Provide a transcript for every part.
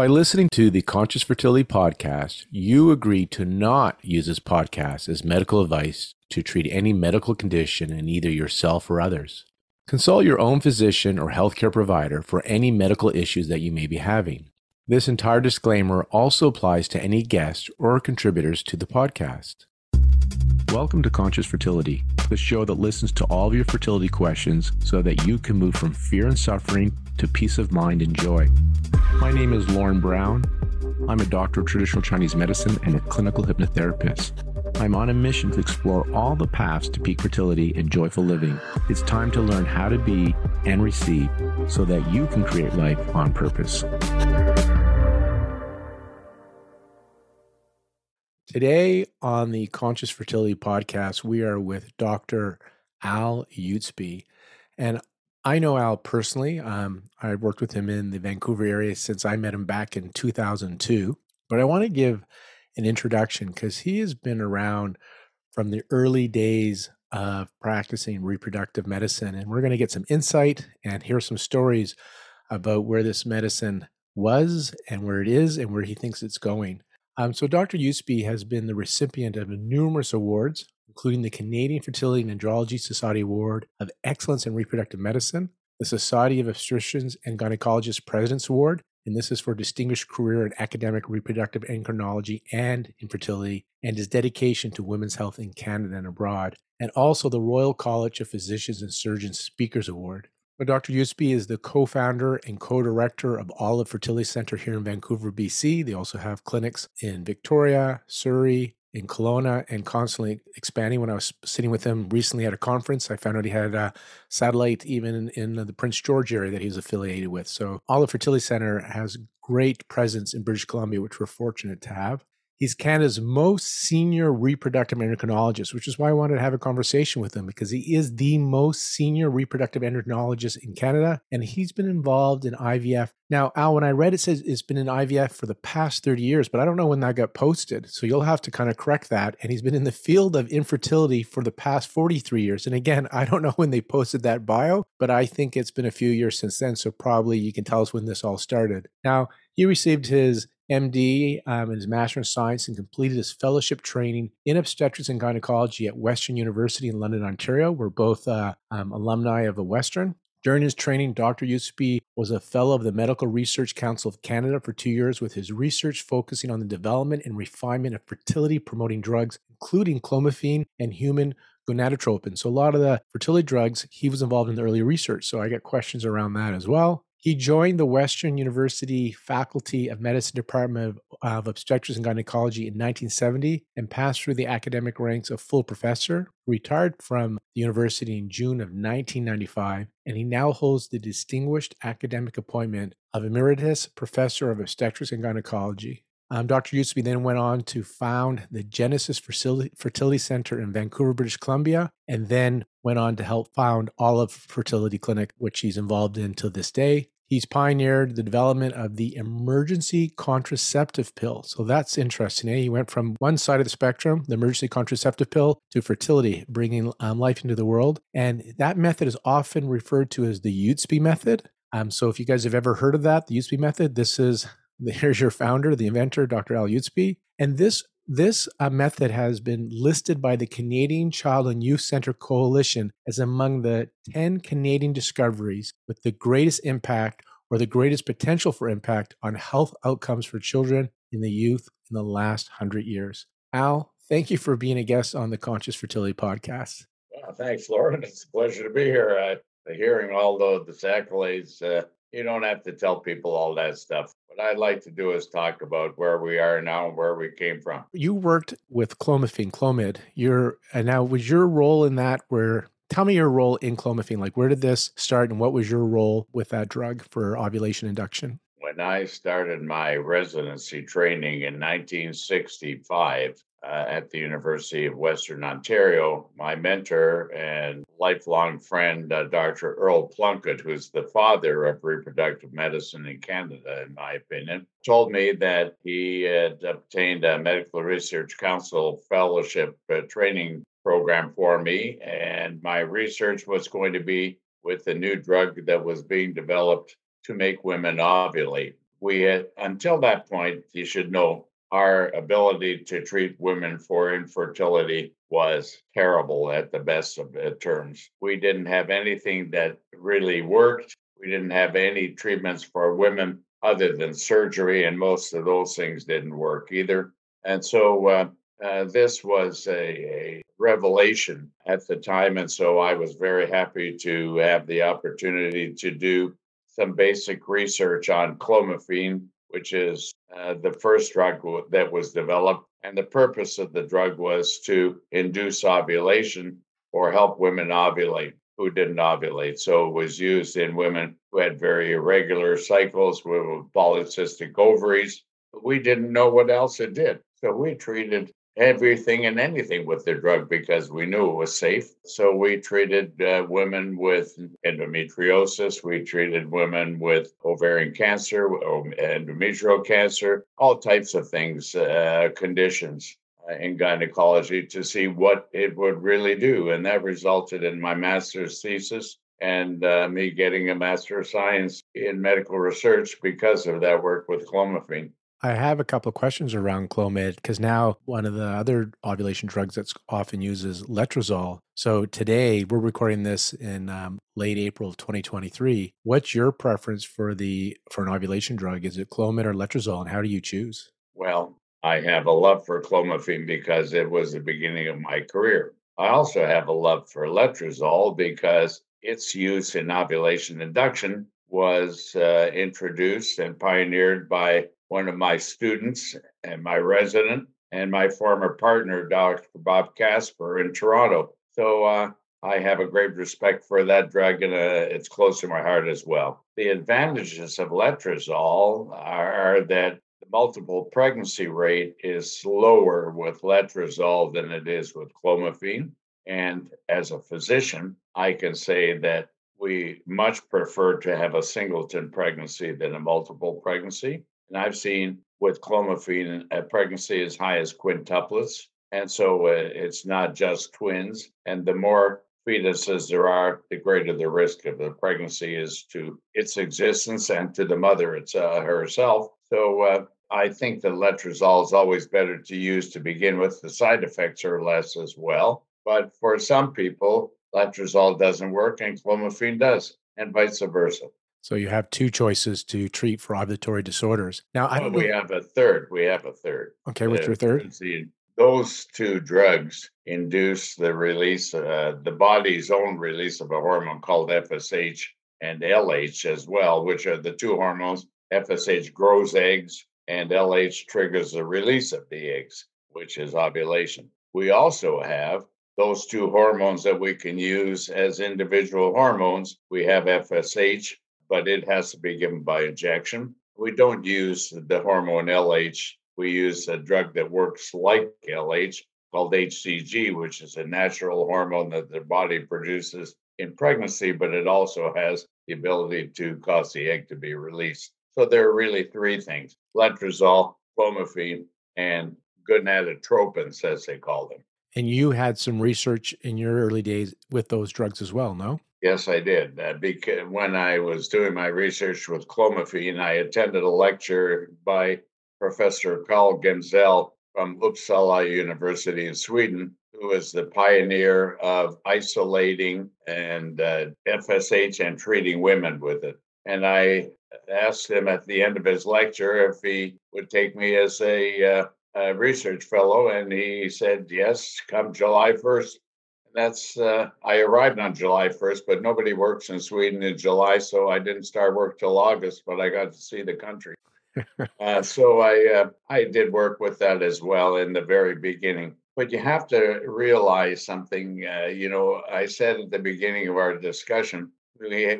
By listening to the Conscious Fertility podcast, you agree to not use this podcast as medical advice to treat any medical condition in either yourself or others. Consult your own physician or healthcare provider for any medical issues that you may be having. This entire disclaimer also applies to any guests or contributors to the podcast. Welcome to Conscious Fertility, the show that listens to all of your fertility questions so that you can move from fear and suffering to peace of mind and joy. My name is Lauren Brown. I'm a doctor of traditional Chinese medicine and a clinical hypnotherapist. I'm on a mission to explore all the paths to peak fertility and joyful living. It's time to learn how to be and receive so that you can create life on purpose. Today on the Conscious Fertility podcast, we are with Dr. Al Yuzpe. And I know Al personally. Um, I worked with him in the Vancouver area since I met him back in 2002. But I want to give an introduction because he has been around from the early days of practicing reproductive medicine. And we're going to get some insight and hear some stories about where this medicine was and where it is and where he thinks it's going. Um, so, Dr. Yuzpe has been the recipient of numerous awards, including the Canadian Fertility and Andrology Society Award of Excellence in Reproductive Medicine, the Society of Obstetricians and Gynecologists President's Award, and this is for distinguished career in academic reproductive endocrinology and infertility, and his dedication to women's health in Canada and abroad, and also the Royal College of Physicians and Surgeons Speakers Award. But Dr. Yuzpe is the co-founder and co-director of Olive Fertility Center here in Vancouver, BC. They also have clinics in Victoria, Surrey, in Kelowna, and constantly expanding. When I was sitting with him recently at a conference, I found out he had a satellite even in, the Prince George area that he's affiliated with. So Olive Fertility Center has great presence in British Columbia, which we're fortunate to have. He's Canada's most senior reproductive endocrinologist, which is why I wanted to have a conversation with him because he is the most senior reproductive endocrinologist in Canada and he's been involved in IVF. Now, Al, when I read it says it's been in IVF for the past 30 years, but I don't know when that got posted. So you'll have to kind of correct that. And he's been in the field of infertility for the past 43 years. And again, I don't know when they posted that bio, but I think it's been a few years since then. So probably you can tell us when this all started. Now, he received his MD um, and his Master in Science and completed his fellowship training in obstetrics and gynecology at Western University in London, Ontario. We're both uh, um, alumni of the Western. During his training, Dr. Yuzpe was a fellow of the Medical Research Council of Canada for two years, with his research focusing on the development and refinement of fertility promoting drugs, including clomiphene and human gonadotropin. So, a lot of the fertility drugs, he was involved in the early research. So, I get questions around that as well. He joined the Western University Faculty of Medicine Department of, of, Obstetrics and Gynecology in 1970 and passed through the academic ranks of full professor. Retired from the university in June of 1995, and he now holds the distinguished academic appointment of Emeritus Professor of Obstetrics and Gynecology. Um, Dr. Yuzpe then went on to found the Genesis Fertility Center in Vancouver, British Columbia, and then went on to help found Olive Fertility Clinic, which he's involved in to this day. He's pioneered the development of the emergency contraceptive pill. So that's interesting. Eh? He went from one side of the spectrum, the emergency contraceptive pill, to fertility, bringing um, life into the world. And that method is often referred to as the Yuzpe method. Um, so if you guys have ever heard of that, the Yuzpe method, this is Here's your founder, the inventor, Dr. Al Yuzpe. And this this uh, method has been listed by the Canadian Child and Youth Center Coalition as among the 10 Canadian discoveries with the greatest impact or the greatest potential for impact on health outcomes for children in the youth in the last 100 years. Al, thank you for being a guest on the Conscious Fertility Podcast. Thanks, Lauren. It's a pleasure to be here. Uh, hearing all the, the accolades, uh, you don't have to tell people all that stuff. What I'd like to do is talk about where we are now and where we came from. You worked with clomiphene, Clomid. Your and now was your role in that where tell me your role in clomiphene. Like where did this start and what was your role with that drug for ovulation induction? When I started my residency training in 1965, uh, at the University of Western Ontario. My mentor and lifelong friend, uh, Dr. Earl Plunkett, who's the father of reproductive medicine in Canada, in my opinion, told me that he had obtained a Medical Research Council fellowship uh, training program for me, and my research was going to be with the new drug that was being developed to make women ovulate we had, until that point, you should know our ability to treat women for infertility was terrible at the best of terms. We didn't have anything that really worked. We didn't have any treatments for women other than surgery, and most of those things didn't work either. And so uh, uh, this was a, a, revelation at the time. And so I was very happy to have the opportunity to do some basic research on clomiphene, which is uh, the first drug that was developed. And the purpose of the drug was to induce ovulation or help women ovulate who didn't ovulate. So it was used in women who had very irregular cycles with polycystic ovaries. We didn't know what else it did. So we treated everything and anything with the drug because we knew it was safe. So we treated uh, women with endometriosis, we treated women with ovarian cancer, endometrial cancer, all types of things, uh, conditions. Uh, in gynecology to see what it would really do. And that resulted in my master's thesis and uh, me getting a Master of Science in medical research because of that work with clomiphene. I have a couple of questions around Clomid because now one of the other ovulation drugs that's often used is letrozole. So today we're recording this in um, late April of 2023. What's your preference for the for an ovulation drug? Is it Clomid or letrozole, and how do you choose? Well, I have a love for clomiphene because it was the beginning of my career. I also have a love for letrozole because its use in ovulation induction was uh, introduced and pioneered by one of my students and my resident and my former partner, Dr. Bob Casper in Toronto. So uh, I have a great respect for that drug and uh, it's close to my heart as well. The advantages of letrozole are that the multiple pregnancy rate is lower with letrozole than it is with clomiphene. And as a physician, I can say that we much prefer to have a singleton pregnancy than a multiple pregnancy. And I've seen with clomiphene a pregnancy as high as quintuplets. And so uh, it's not just twins. And the more fetuses there are, the greater the risk of the pregnancy is to its existence and to the mother it's, uh, herself. So uh, I think that letrozole is always better to use to begin with. The side effects are less as well. But for some people, letrozole doesn't work and clomiphene does, and vice versa. So you have two choices to treat for ovulatory disorders. Now, I. Well, we have a third. We have a third. Okay, what's your third? those two drugs induce the release, uh, the body's own release of a hormone called FSH and LH as well, which are the two hormones. FSH grows eggs, and LH triggers the release of the eggs, which is ovulation. We also have those two hormones that we can use as individual hormones. We have FSH, but it has to be given by injection. We don't use the hormone LH. We use a drug that works like LH called HCG, which is a natural hormone that the body produces in pregnancy, but it also has the ability to cause the egg to be released. So there are really three things letrozole, clomiphene, and gonadotropins, as they call them. And you had some research in your early days with those drugs as well, no? Yes, I did. Uh, because when I was doing my research with clomiphene, I attended a lecture by Professor Carl Gemzell from Uppsala University in Sweden, who is the pioneer of isolating and uh, FSH and treating women with it. And I asked him at the end of his lecture if he would take me as a, uh, a research fellow, and he said yes, come July 1st. That's uh, I arrived on July 1st, but nobody works in Sweden in July, so I didn't start work till August. But I got to see the country, uh, so I uh, I did work with that as well in the very beginning. But you have to realize something. Uh, you know, I said at the beginning of our discussion, we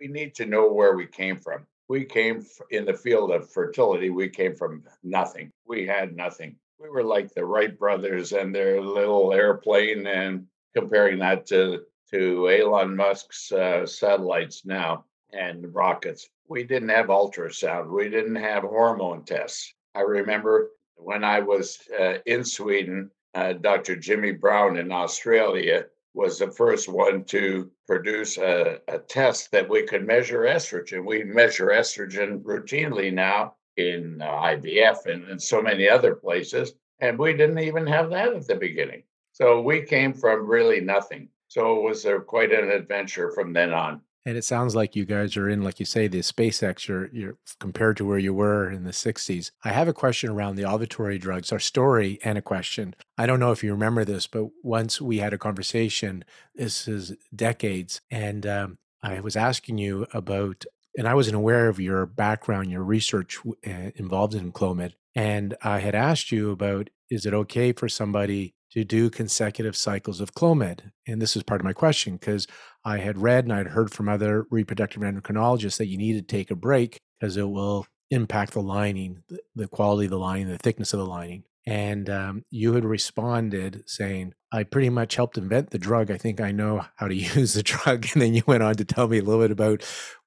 we need to know where we came from we came in the field of fertility, we came from nothing. We had nothing. We were like the Wright brothers and their little airplane, and comparing that to, to Elon Musk's uh, satellites now and rockets. We didn't have ultrasound, we didn't have hormone tests. I remember when I was uh, in Sweden, uh, Dr. Jimmy Brown in Australia was the first one to produce a, a test that we could measure estrogen. We measure estrogen routinely now in IVF and, and so many other places. And we didn't even have that at the beginning. So we came from really nothing. So it was a, quite an adventure from then on. And it sounds like you guys are in, like you say, the SpaceX. You're, you're compared to where you were in the '60s. I have a question around the ovulatory drugs. Our story and a question. I don't know if you remember this, but once we had a conversation. This is decades, and um, I was asking you about, and I wasn't aware of your background, your research uh, involved in Clomid, and I had asked you about, is it okay for somebody to do consecutive cycles of Clomid? And this is part of my question because I had read and I'd heard from other reproductive endocrinologists that you need to take a break because it will impact the lining, the, quality of the lining, the thickness of the lining. And um, you had responded saying, I pretty much helped invent the drug. I think I know how to use the drug. And then you went on to tell me a little bit about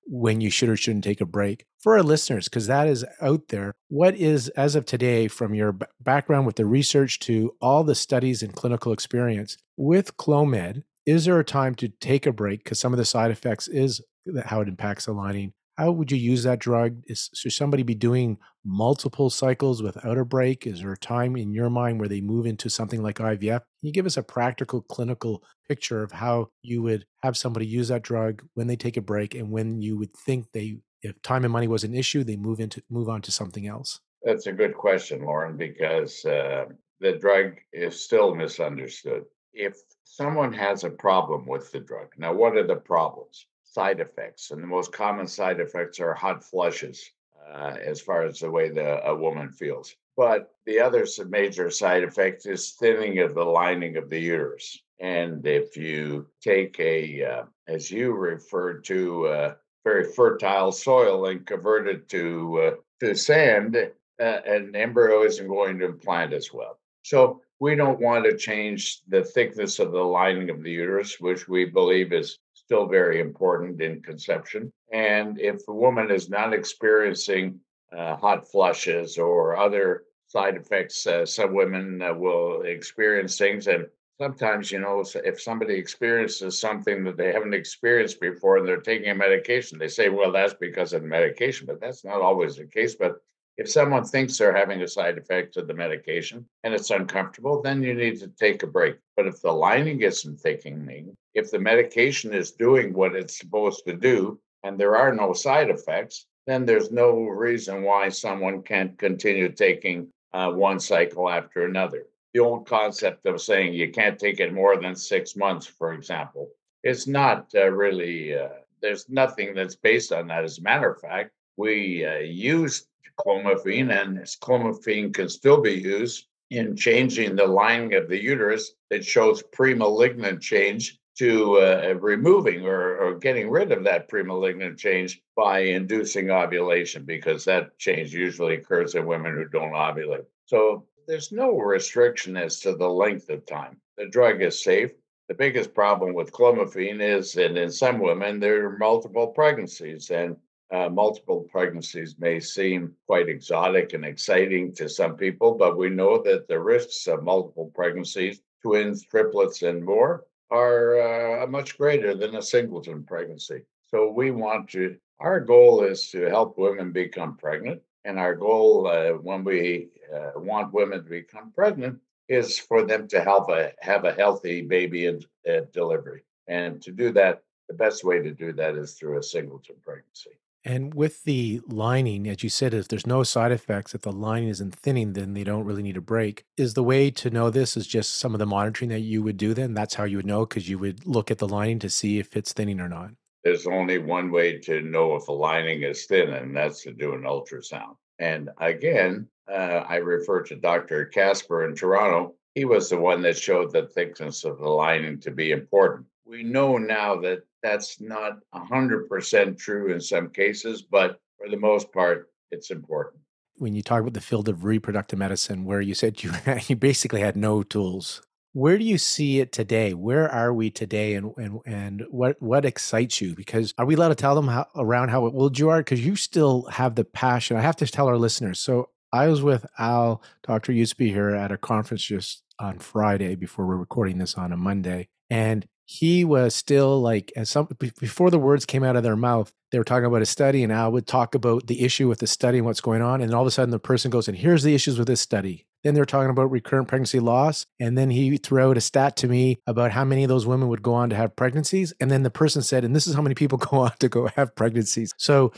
when you should or shouldn't take a break. For our listeners, because that is out there, what is, as of today, from your b- background with the research to all the studies and clinical experience with Clomid, is there a time to take a break? Because some of the side effects is how it impacts the lining. How would you use that drug? Is, should somebody be doing multiple cycles without a break? Is there a time in your mind where they move into something like IVF? Can you give us a practical clinical picture of how you would have somebody use that drug when they take a break and when you would think they, if time and money was an issue, they move into move on to something else? That's a good question, Lauren, because uh, the drug is still misunderstood. If someone has a problem with the drug, now what are the problems? Side effects, and the most common side effects are hot flushes, uh, as far as the way the, a woman feels. But the other major side effect is thinning of the lining of the uterus. And if you take a, uh, as you referred to, uh, very fertile soil and convert it to uh, to sand, uh, an embryo isn't going to implant as well. So we don't want to change the thickness of the lining of the uterus, which we believe is still very important in conception. And if a woman is not experiencing uh, hot flushes or other side effects, uh, some women uh, will experience things. And sometimes, you know, if somebody experiences something that they haven't experienced before and they're taking a medication, they say, well, that's because of the medication. But that's not always the case. But if someone thinks they're having a side effect of the medication and it's uncomfortable, then you need to take a break. But if the lining isn't thickening, if the medication is doing what it's supposed to do and there are no side effects, then there's no reason why someone can't continue taking uh, one cycle after another. The old concept of saying you can't take it more than six months, for example, is not uh, really, uh, there's nothing that's based on that. As a matter of fact, we uh, use clomiphene, and clomiphene can still be used in changing the lining of the uterus that shows pre-malignant change to uh, removing or, or, getting rid of that pre-malignant change by inducing ovulation because that change usually occurs in women who don't ovulate. So there's no restriction as to the length of time. The drug is safe. The biggest problem with clomiphene is that in some women there are multiple pregnancies and uh, multiple pregnancies may seem quite exotic and exciting to some people, but we know that the risks of multiple pregnancies, twins, triplets, and more, are uh, much greater than a singleton pregnancy. So we want to, our goal is to help women become pregnant. And our goal uh, when we uh, want women to become pregnant is for them to have a, have a healthy baby at, at delivery. And to do that, the best way to do that is through a singleton pregnancy. And with the lining, as you said, if there's no side effects, if the lining isn't thinning, then they don't really need a break. Is the way to know this is just some of the monitoring that you would do then? That's how you would know because you would look at the lining to see if it's thinning or not. There's only one way to know if a lining is thin, and that's to do an ultrasound. And again, uh, I refer to Dr. Casper in Toronto. He was the one that showed the thickness of the lining to be important. We know now that that's not 100% true in some cases, but for the most part, it's important. When you talk about the field of reproductive medicine, where you said you, you basically had no tools, where do you see it today? Where are we today, and and and what what excites you? Because are we allowed to tell them how, around how well you are? Because you still have the passion. I have to tell our listeners. So I was with Al, Dr. Yuzpe here at a conference just on Friday before we're recording this on a Monday, and he was still like as some before the words came out of their mouth they were talking about a study and al would talk about the issue with the study and what's going on and all of a sudden the person goes and here's the issues with this study. Then they're talking about recurrent pregnancy loss and then he threw out a stat to me about how many of those women would go on to have pregnancies and then the person said and this is how many people go on to go have pregnancies. So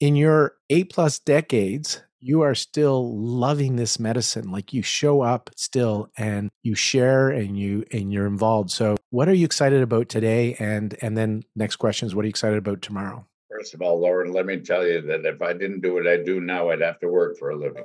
in your eight plus decades you are still loving this medicine like you show up still and you share and you and you're involved. So what are you excited about today? And and then next question is what are you excited about tomorrow? First of all lauren let me tell you that if i didn't do what i do now i'd have to work for a living.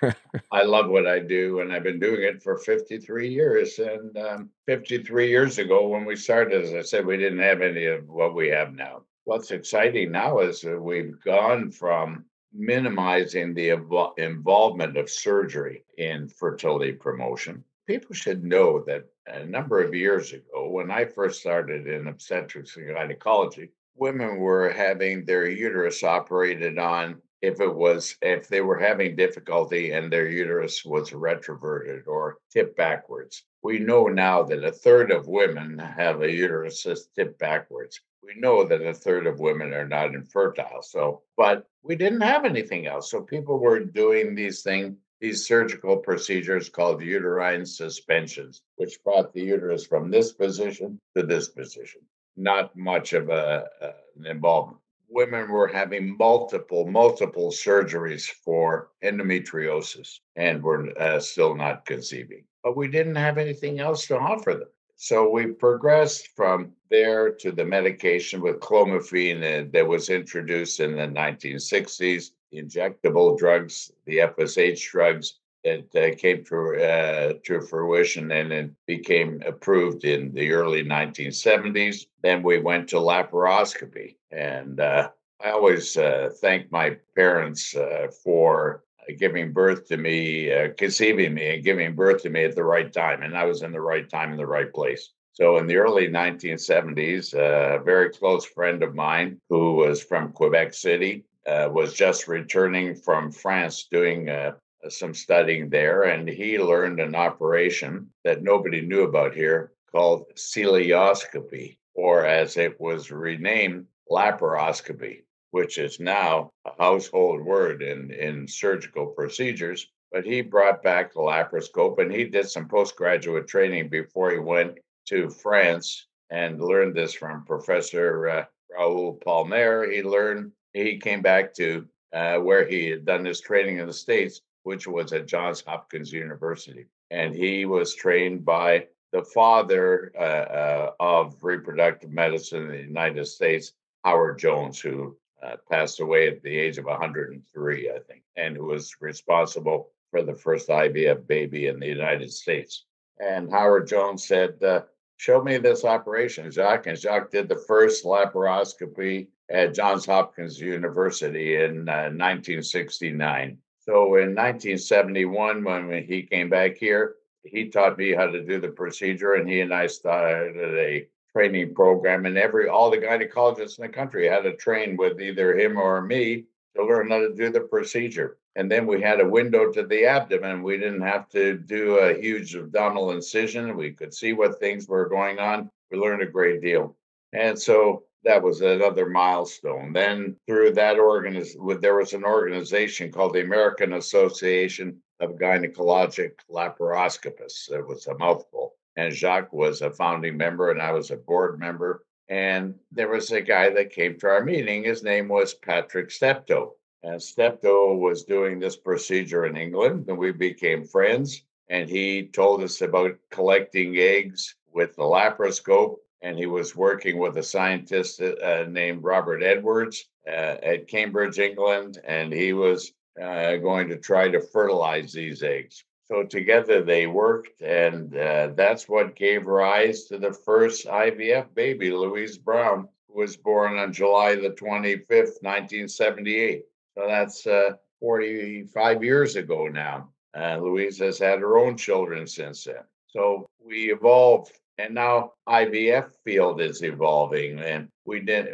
I love what i do and i've been doing it for 53 years and um, 53 years ago when we started as i said we didn't have any of what we have now. What's exciting now is that we've gone from minimizing the involvement of surgery in fertility promotion. People should know that a number of years ago, when I first started in obstetrics and gynecology, women were having their uterus operated on if it was if they were having difficulty and their uterus was retroverted or tipped backwards. We know now that a third of women have a uterus that's tipped backwards we know that a third of women are not infertile. So, but we didn't have anything else. So people were doing these things, these surgical procedures called uterine suspensions, which brought the uterus from this position to this position. Not much of a, an involvement. Women were having multiple, multiple surgeries for endometriosis and were uh, still not conceiving. But we didn't have anything else to offer them. So we progressed from there to the medication with clomiphene that was introduced in the 1960s, injectable drugs, the FSH drugs that uh, came to, uh, to fruition and it became approved in the early 1970s. Then we went to laparoscopy. And uh, I always uh, thank my parents uh, for giving birth to me, uh, conceiving me, and giving birth to me at the right time. And I was in the right time in the right place. So in the early 1970s, uh, a very close friend of mine who was from Quebec City uh, was just returning from France doing uh, some studying there. And he learned an operation that nobody knew about here called celioscopy, or as it was renamed, laparoscopy which is now a household word in, in surgical procedures. But he brought back the laparoscope and he did some postgraduate training before he went to France and learned this from Professor uh, Raoul Palmer. He learned, he came back to uh, where he had done his training in the States, which was at Johns Hopkins University. And he was trained by the father uh, uh of reproductive medicine in the United States, Howard Jones, who uh, passed away at the age of 103, I think, and who was responsible for the first IVF baby in the United States. And Howard Jones said, uh, Show me this operation, Jacques. And Jacques did the first laparoscopy at Johns Hopkins University in uh, 1969. So in 1971, when he came back here, he taught me how to do the procedure, and he and I started a training program, and every all the gynecologists in the country had to train with either him or me to learn how to do the procedure. And then we had a window to the abdomen. We didn't have to do a huge abdominal incision. We could see what things were going on. We learned a great deal. And so that was another milestone. Then through that organization, there was an organization called the American Association of Gynecologic Laparoscopists. It was a mouthful and Jacques was a founding member and I was a board member. And there was a guy that came to our meeting. His name was Patrick Steptoe. And Steptoe was doing this procedure in England, and we became friends. And he told us about collecting eggs with the laparoscope. And he was working with a scientist uh, named Robert Edwards uh, at Cambridge, England. And he was uh, going to try to fertilize these eggs. So together they worked, and uh, that's what gave rise to the first IVF baby, Louise Brown, who was born on July the 25th, 1978. So that's uh, 45 years ago now. Uh, Louise has had her own children since then. So we evolved, and now IVF field is evolving, and we did.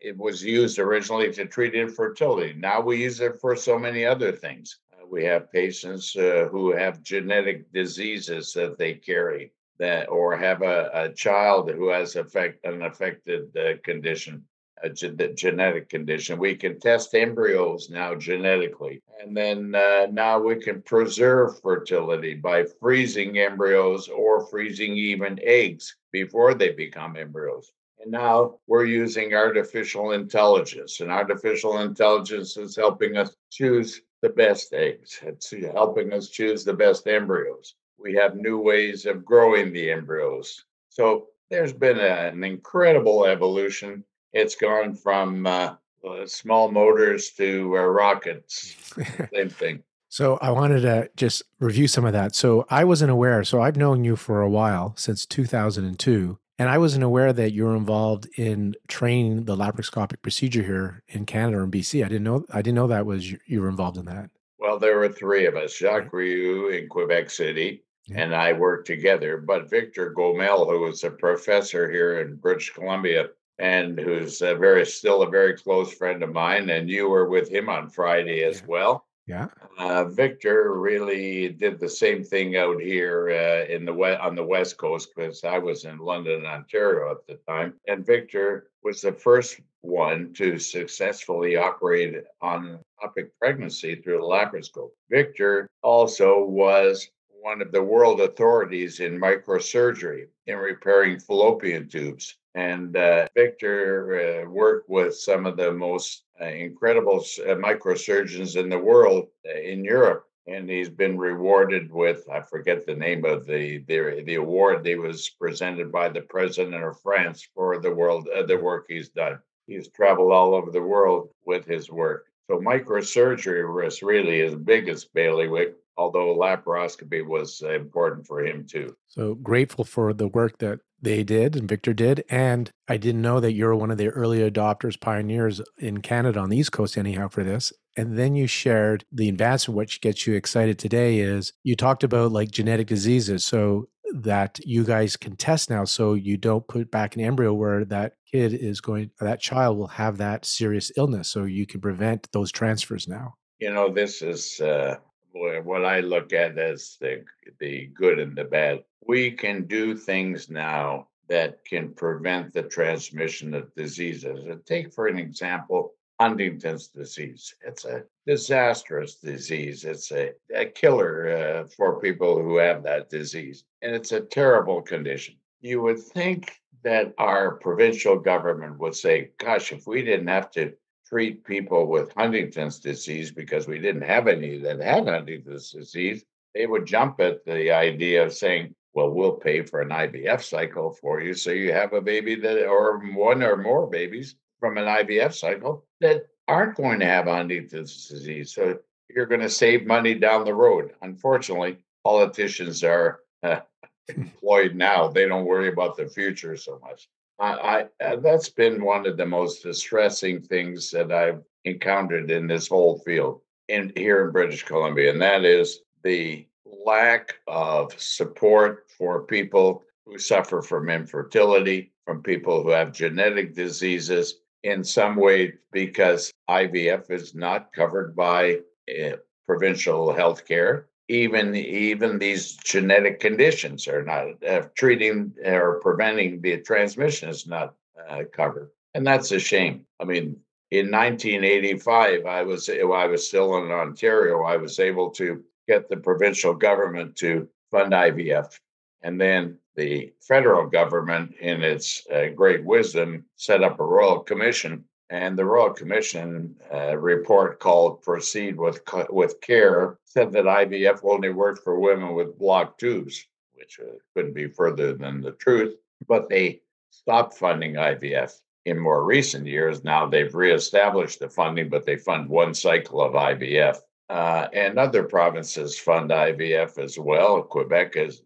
It was used originally to treat infertility. Now we use it for so many other things. We have patients uh, who have genetic diseases that they carry. that or have a, a child who has affect, an affected uh, condition, a ge- genetic condition. We can test embryos now genetically. And then uh, now we can preserve fertility by freezing embryos or freezing even eggs before they become embryos. And now we're using artificial intelligence, and artificial intelligence is helping us choose the best eggs. It's helping us choose the best embryos. We have new ways of growing the embryos. So there's been a, an incredible evolution. It's gone from uh, uh, small motors to uh, rockets. Same thing. So I wanted to just review some of that. So I wasn't aware. So I've known you for a while since 2002. And I wasn't aware that you were involved in training the laparoscopic procedure here in Canada or in BC. I didn't know. I didn't know that was you, were involved in that. Well, there were three of us: Jacques Rioux in Quebec City, yeah. and I worked together. But Victor Gomel, who was a professor here in British Columbia, and who's a very still a very close friend of mine, and you were with him on Friday as yeah. well. Yeah. Uh, Victor really did the same thing out here uh, in the west on the west coast because I was in London, Ontario at the time, and Victor was the first one to successfully operate on ectopic pregnancy through the laparoscope. Victor also was one of the world authorities in microsurgery in repairing fallopian tubes. And uh, Victor uh, worked with some of the most uh, incredible uh, microsurgeons in the world uh, in Europe. And he's been rewarded with, I forget the name of the, the, the award that was presented by the president of France for the world, uh, the work he's done. He's traveled all over the world with his work. So microsurgery was really his biggest bailiwick, although laparoscopy was important for him too. So grateful for the work that they did and Victor did. And I didn't know that you're one of the early adopters, pioneers in Canada on the East Coast, anyhow, for this. And then you shared the advancement, which gets you excited today is you talked about like genetic diseases. So that you guys can test now so you don't put back an embryo where that kid is going that child will have that serious illness so you can prevent those transfers now you know this is uh, what i look at as the the good and the bad we can do things now that can prevent the transmission of diseases. And take, for an example, Huntington's disease. It's a disastrous disease. It's a, a killer uh, for people who have that disease. And it's a terrible condition. You would think that our provincial government would say, gosh, if we didn't have to treat people with Huntington's disease because we didn't have any that had Huntington's disease, they would jump at the idea of saying, well, we'll pay for an IVF cycle for you. So you have a baby that, or one or more babies from an IVF cycle that aren't going to have Huntington's disease. So you're going to save money down the road. Unfortunately, politicians are uh, employed now. They don't worry about the future so much. I, I uh, that's been one of the most distressing things that I've encountered in this whole field in here in British Columbia, and that is the lack of support for people who suffer from infertility, from people who have genetic diseases in some way because IVF is not covered by uh, provincial health care. Even, even these genetic conditions are not uh, treating or preventing the transmission is not uh, covered. And that's a shame. I mean, in 1985, I was I was still in Ontario. I was able to get the provincial government to fund IVF. And then the federal government, in its uh, great wisdom, set up a royal commission. And the royal commission uh, report called "Proceed with with Care" said that IVF only worked for women with blocked tubes, which uh, couldn't be further than the truth. But they stopped funding IVF. In more recent years, now they've reestablished the funding, but they fund one cycle of IVF. Uh, and other provinces fund IVF as well. Quebec has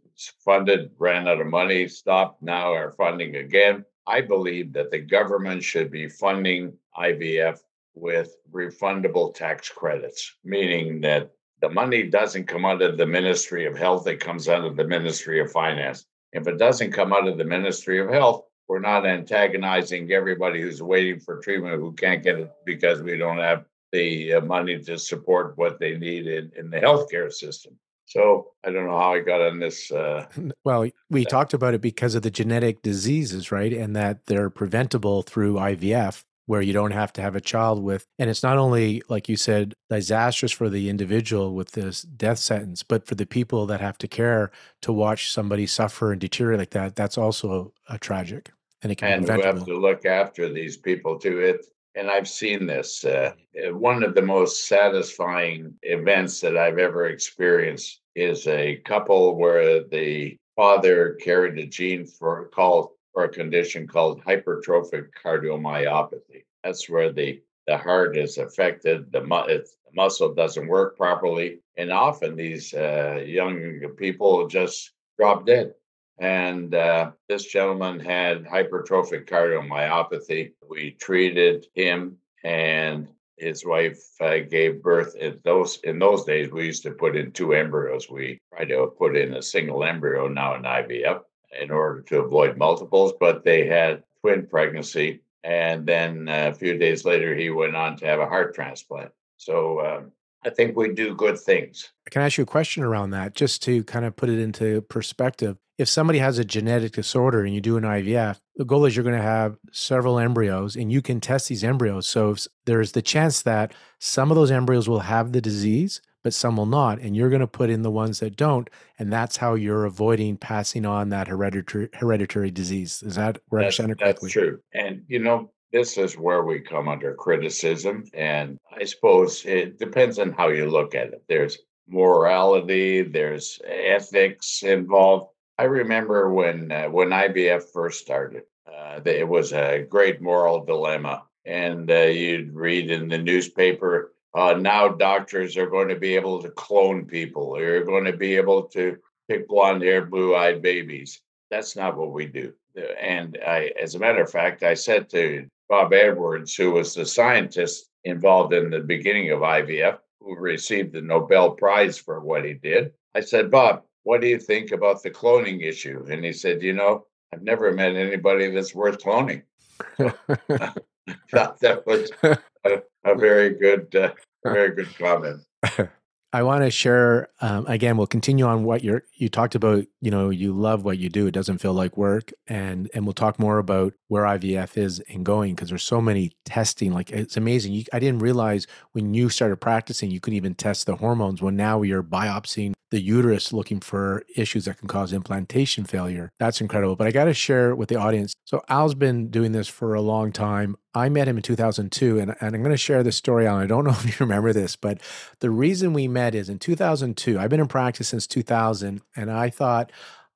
funded, ran out of money, stopped, now are funding again. I believe that the government should be funding IVF with refundable tax credits, meaning that the money doesn't come out of the Ministry of Health, it comes out of the Ministry of Finance. If it doesn't come out of the Ministry of Health, we're not antagonizing everybody who's waiting for treatment who can't get it because we don't have the uh, money to support what they need in, in the healthcare system. So I don't know how I got on this. Uh, well, we talked about it because of the genetic diseases, right? And that they're preventable through IVF, where you don't have to have a child with. And it's not only, like you said, disastrous for the individual with this death sentence, but for the people that have to care to watch somebody suffer and deteriorate like that. That's also a, a tragic. And it can and be we have to look after these people too. It and I've seen this. Uh, one of the most satisfying events that I've ever experienced is a couple where the father carried a gene for called for a condition called hypertrophic cardiomyopathy. That's where the the heart is affected, the, mu- the muscle doesn't work properly, and often these uh, young people just drop dead. And uh, this gentleman had hypertrophic cardiomyopathy. We treated him, and his wife uh, gave birth. In those in those days, we used to put in two embryos. We try to put in a single embryo now in IVF in order to avoid multiples. But they had twin pregnancy, and then uh, a few days later, he went on to have a heart transplant. So um, I think we do good things. Can I ask you a question around that, just to kind of put it into perspective? If somebody has a genetic disorder and you do an IVF, the goal is you're going to have several embryos and you can test these embryos. So there's the chance that some of those embryos will have the disease, but some will not. And you're going to put in the ones that don't. And that's how you're avoiding passing on that hereditary, hereditary disease. Is that where that's, I? That's true. And, you know, this is where we come under criticism. And I suppose it depends on how you look at it. There's morality, there's ethics involved. I remember when uh, when IVF first started, uh, it was a great moral dilemma, and uh, you'd read in the newspaper uh, now doctors are going to be able to clone people. You're going to be able to pick blonde hair, blue eyed babies. That's not what we do. And I, as a matter of fact, I said to Bob Edwards, who was the scientist involved in the beginning of IVF, who received the Nobel Prize for what he did. I said, Bob, what do you think about the cloning issue? And he said, You know, I've never met anybody that's worth cloning. thought that was a, a very good, uh, very good comment. I want to share um, again. We'll continue on what you're you talked about. You know, you love what you do. It doesn't feel like work, and and we'll talk more about where IVF is and going because there's so many testing. Like it's amazing. You, I didn't realize when you started practicing, you could even test the hormones. When now you're biopsying the uterus looking for issues that can cause implantation failure. That's incredible. But I got to share with the audience. So Al's been doing this for a long time. I met him in 2002, and, and I'm going to share this story. I don't know if you remember this, but the reason we met is in 2002. I've been in practice since 2000, and I thought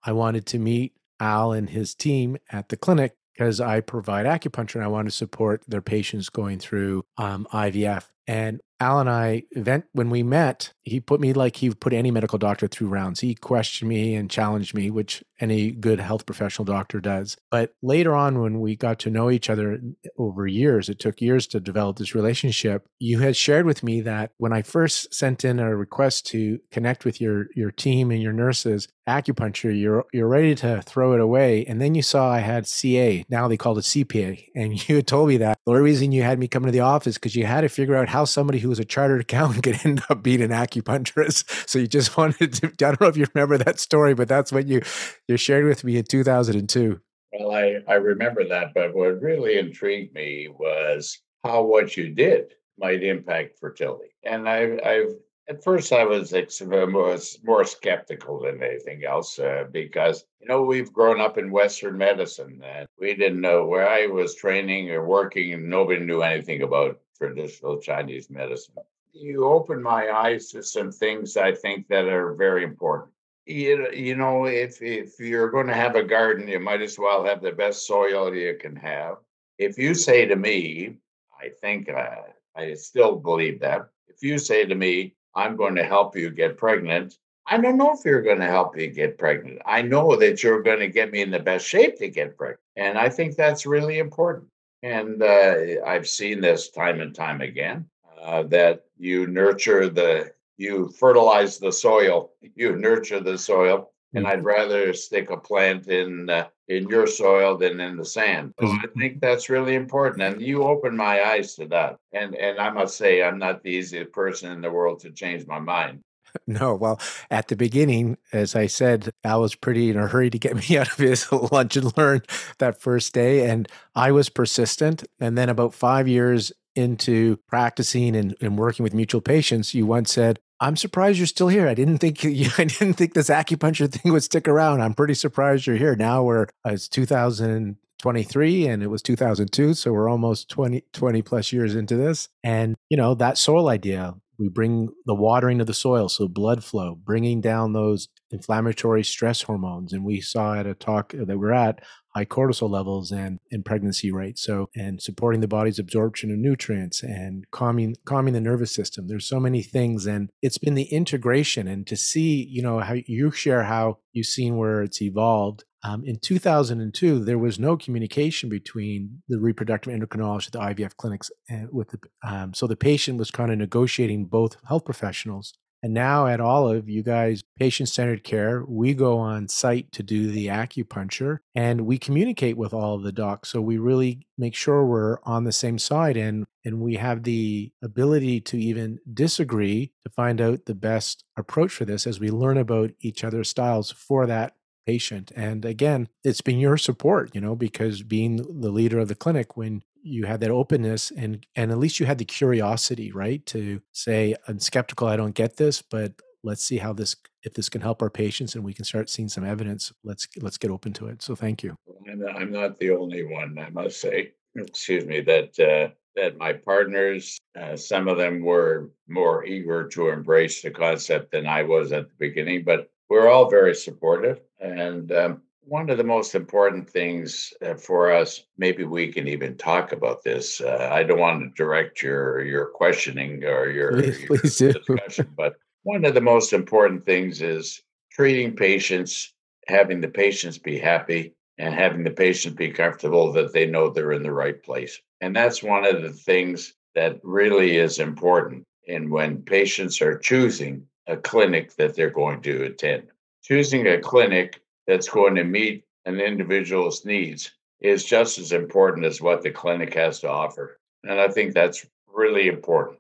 I wanted to meet Al and his team at the clinic because I provide acupuncture and I want to support their patients going through um, IVF. And Al and I event when we met, he put me like he put any medical doctor through rounds. He questioned me and challenged me, which any good health professional doctor does. But later on, when we got to know each other over years, it took years to develop this relationship. You had shared with me that when I first sent in a request to connect with your your team and your nurses, acupuncture, you're you're ready to throw it away. And then you saw I had CA. Now they called it CPA. And you had told me that the only reason you had me come to the office because you had to figure out how somebody who was a chartered accountant could end up being an acupuncturist. So you just wanted to, I don't know if you remember that story, but that's what you, you shared with me in 2002. Well, I, I remember that, but what really intrigued me was how what you did might impact fertility. And I, I've at first I was was more skeptical than anything else uh, because you know we've grown up in Western medicine and we didn't know where I was training or working and nobody knew anything about traditional Chinese medicine. You opened my eyes to some things I think that are very important. You, you know, if if you're going to have a garden, you might as well have the best soil you can have. If you say to me, I think uh, I still believe that. If you say to me, I'm going to help you get pregnant. I don't know if you're going to help me get pregnant. I know that you're going to get me in the best shape to get pregnant. And I think that's really important. And uh, I've seen this time and time again uh, that you nurture the, you fertilize the soil, you nurture the soil, and I'd rather stick a plant in uh, in your soil than in the sand. So I think that's really important, and you opened my eyes to that. And and I must say, I'm not the easiest person in the world to change my mind. No, well, at the beginning, as I said, Al was pretty in a hurry to get me out of his lunch and learn that first day, and I was persistent. And then about five years into practicing and, and working with mutual patients, you once said, I'm surprised you're still here. I didn't think you, I didn't think this acupuncture thing would stick around. I'm pretty surprised you're here. Now we're uh, it's 2023 and it was 2002, so we're almost 20 20 plus years into this. And you know, that soil idea, we bring the watering of the soil, so blood flow, bringing down those inflammatory stress hormones. And we saw at a talk that we're at high cortisol levels and, and pregnancy rates. So, and supporting the body's absorption of nutrients and calming, calming the nervous system. There's so many things. And it's been the integration and to see, you know, how you share how you've seen where it's evolved um, in 2002, there was no communication between the reproductive endocrinologist at the IVF clinics and with the um, so the patient was kind of negotiating both health professionals. And now at Olive, you guys, patient centered care, we go on site to do the acupuncture and we communicate with all of the docs. So we really make sure we're on the same side and, and we have the ability to even disagree to find out the best approach for this as we learn about each other's styles for that patient. And again, it's been your support, you know, because being the leader of the clinic, when you had that openness and and at least you had the curiosity, right, to say, I'm skeptical, I don't get this, but let's see how this if this can help our patients and we can start seeing some evidence. Let's let's get open to it. So thank you. I'm not the only one, I must say. Excuse me, that uh, that my partners, uh, some of them were more eager to embrace the concept than I was at the beginning, but we're all very supportive. And um, one of the most important things uh, for us, maybe we can even talk about this. Uh, I don't want to direct your your questioning or your, Please, your please do. discussion, but one of the most important things is treating patients, having the patients be happy, and having the patients be comfortable that they know they're in the right place. And that's one of the things that really is important. And when patients are choosing a clinic that they're going to attend. Choosing a clinic that's going to meet an individual's needs is just as important as what the clinic has to offer. And I think that's really important.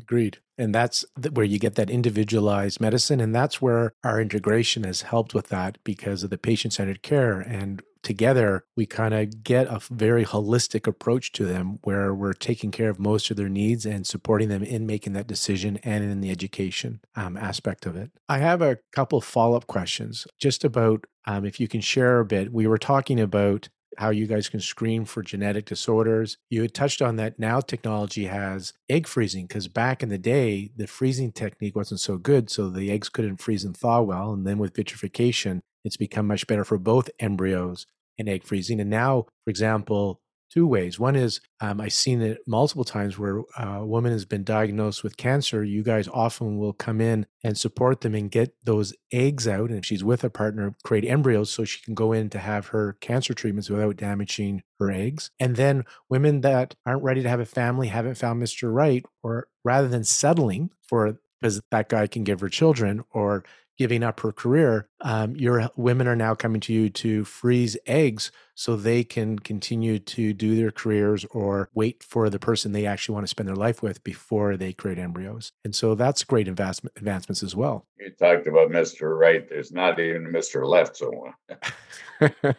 Agreed. And that's where you get that individualized medicine. And that's where our integration has helped with that because of the patient centered care. And together, we kind of get a very holistic approach to them where we're taking care of most of their needs and supporting them in making that decision and in the education um, aspect of it. I have a couple follow up questions just about um, if you can share a bit. We were talking about how you guys can screen for genetic disorders. You had touched on that now technology has egg freezing because back in the day, the freezing technique wasn't so good. So the eggs couldn't freeze and thaw well. And then with vitrification, it's become much better for both embryos and egg freezing. And now, for example, two ways. One is um, I've seen it multiple times where uh, a woman has been diagnosed with cancer. You guys often will come in and support them and get those eggs out. And if she's with a partner, create embryos so she can go in to have her cancer treatments without damaging her eggs. And then women that aren't ready to have a family, haven't found Mr. Right, or rather than settling for because that guy can give her children or giving up her career, um, your women are now coming to you to freeze eggs so they can continue to do their careers or wait for the person they actually want to spend their life with before they create embryos. And so that's great investment, advancements as well. You talked about Mr. Right. There's not even Mr. Left. So,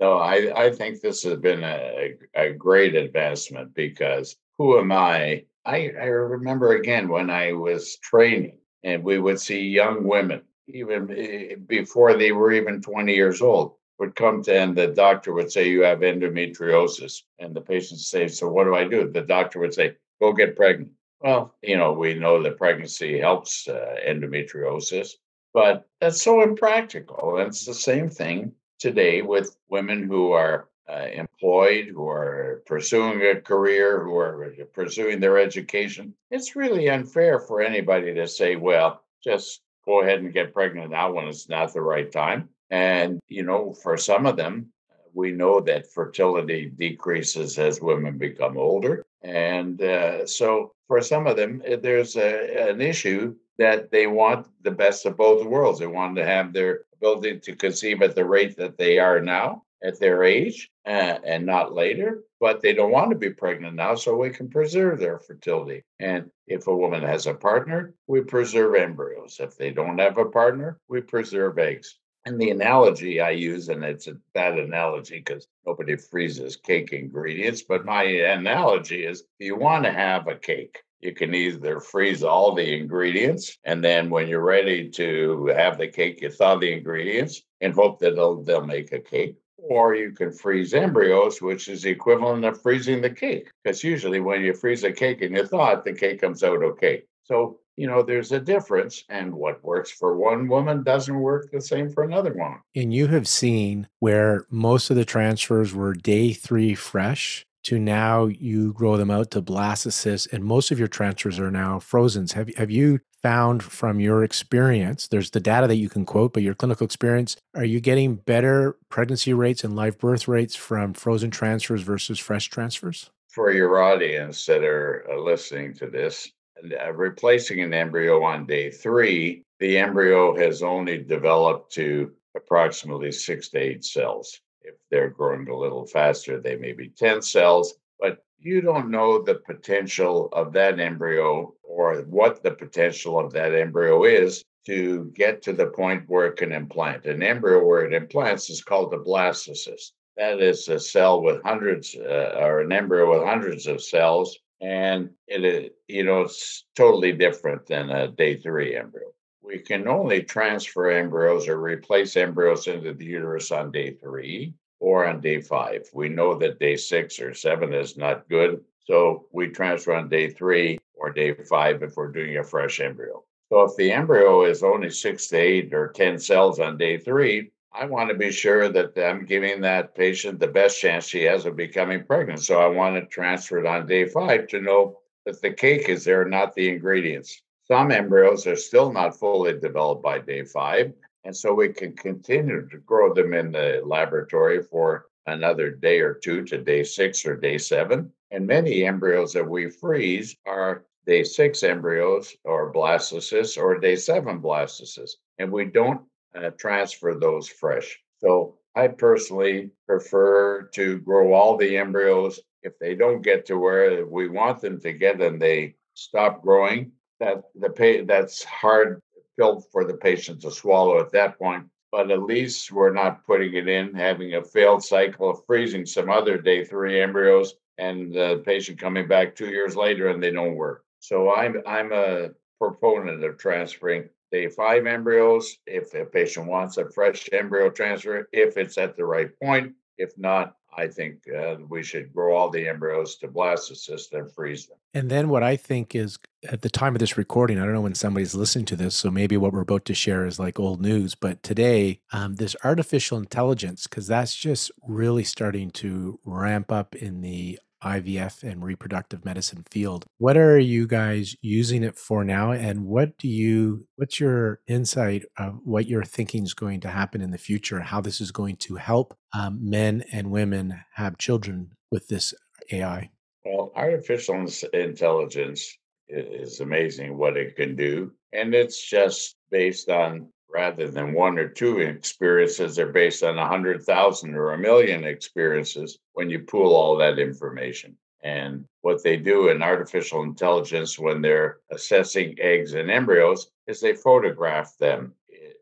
no, I, I think this has been a, a great advancement because who am I? I, I remember again when I was training and we would see young women even eh, before they were even 20 years old would come to and the doctor would say you have endometriosis and the patient say so what do i do? The doctor would say go get pregnant. Well you know we know that pregnancy helps uh, endometriosis but that's so impractical and it's the same thing today with women who are uh, employed, who are pursuing a career, who are pursuing their education. It's really unfair for anybody to say, well, just go ahead and get pregnant now when it's not the right time. And, you know, for some of them, we know that fertility decreases as women become older. And uh, so for some of them, eh, there's a, an issue that they want the best of both worlds. They want to have their ability to conceive at the rate that they are now at their age and not later, but they don't want to be pregnant now, so we can preserve their fertility. And if a woman has a partner, we preserve embryos. If they don't have a partner, we preserve eggs. And the analogy I use, and it's a bad analogy because nobody freezes cake ingredients, but my analogy is you want to have a cake, you can either freeze all the ingredients, and then when you're ready to have the cake, you thaw the ingredients and hope that they'll, they'll make a cake. Or you can freeze embryos, which is the equivalent of freezing the cake. Because usually when you freeze a cake and you thaw it, the cake comes out okay. So, you know, there's a difference, and what works for one woman doesn't work the same for another woman. And you have seen where most of the transfers were day three fresh to now you grow them out to blastocysts, and most of your transfers are now frozens. Have have you found from your experience? There's the data that you can quote, but your clinical experience, are you getting better pregnancy rates and live birth rates from frozen transfers versus fresh transfers? For your audience that are uh, listening to this, uh, replacing an embryo on day three, the embryo has only developed to approximately six to eight cells if they're growing a little faster, they may be 10 cells, but you don't know the potential of that embryo or what the potential of that embryo is to get to the point where it can implant. An embryo where it implants is called a blastocyst. That is a cell with hundreds, uh, or an embryo with hundreds of cells, and it is, you know, it's totally different than a day three embryo. We can only transfer embryos or replace embryos into the uterus on day three or on day five. We know that day six or seven is not good. So we transfer on day three or day five if we're doing a fresh embryo. So if the embryo is only six to eight or 10 cells on day three, I want to be sure that I'm giving that patient the best chance she has of becoming pregnant. So I want to transfer it on day five to know that the cake is there, not the ingredients. Some embryos are still not fully developed by day five. And so we can continue to grow them in the laboratory for another day or two to day six or day seven. And many embryos that we freeze are day six embryos or blastocysts or day seven blastocysts. And we don't uh, transfer those fresh. So I personally prefer to grow all the embryos. If they don't get to where we want them to get and they stop growing, that the pay, that's hard pill for the patient to swallow at that point. But at least we're not putting it in, having a failed cycle of freezing some other day three embryos and the patient coming back two years later and they don't work. So I'm I'm a proponent of transferring day five embryos if a patient wants a fresh embryo transfer, if it's at the right point. If not, I think uh, we should grow all the embryos to blastocyst and freeze them. And then what I think is at the time of this recording, I don't know when somebody's listening to this, so maybe what we're about to share is like old news. But today, um, this artificial intelligence, because that's just really starting to ramp up in the IVF and reproductive medicine field. What are you guys using it for now? And what do you, what's your insight of what you're thinking is going to happen in the future, how this is going to help um, men and women have children with this AI? Well, artificial intelligence is amazing what it can do. And it's just based on rather than one or two experiences, they're based on a hundred thousand or a million experiences when you pool all that information. And what they do in artificial intelligence when they're assessing eggs and embryos is they photograph them.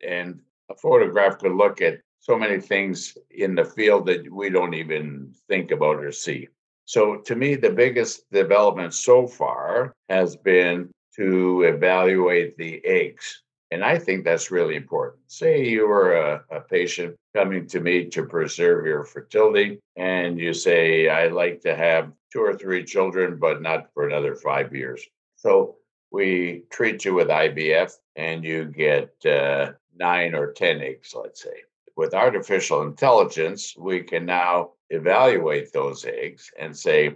And a photograph could look at so many things in the field that we don't even think about or see. So, to me, the biggest development so far has been to evaluate the eggs and I think that's really important. Say you were a, a, patient coming to me to preserve your fertility, and you say, I'd like to have two or three children, but not for another five years. So we treat you with IVF, and you get uh, nine or 10 eggs, let's say. With artificial intelligence, we can now evaluate those eggs and say,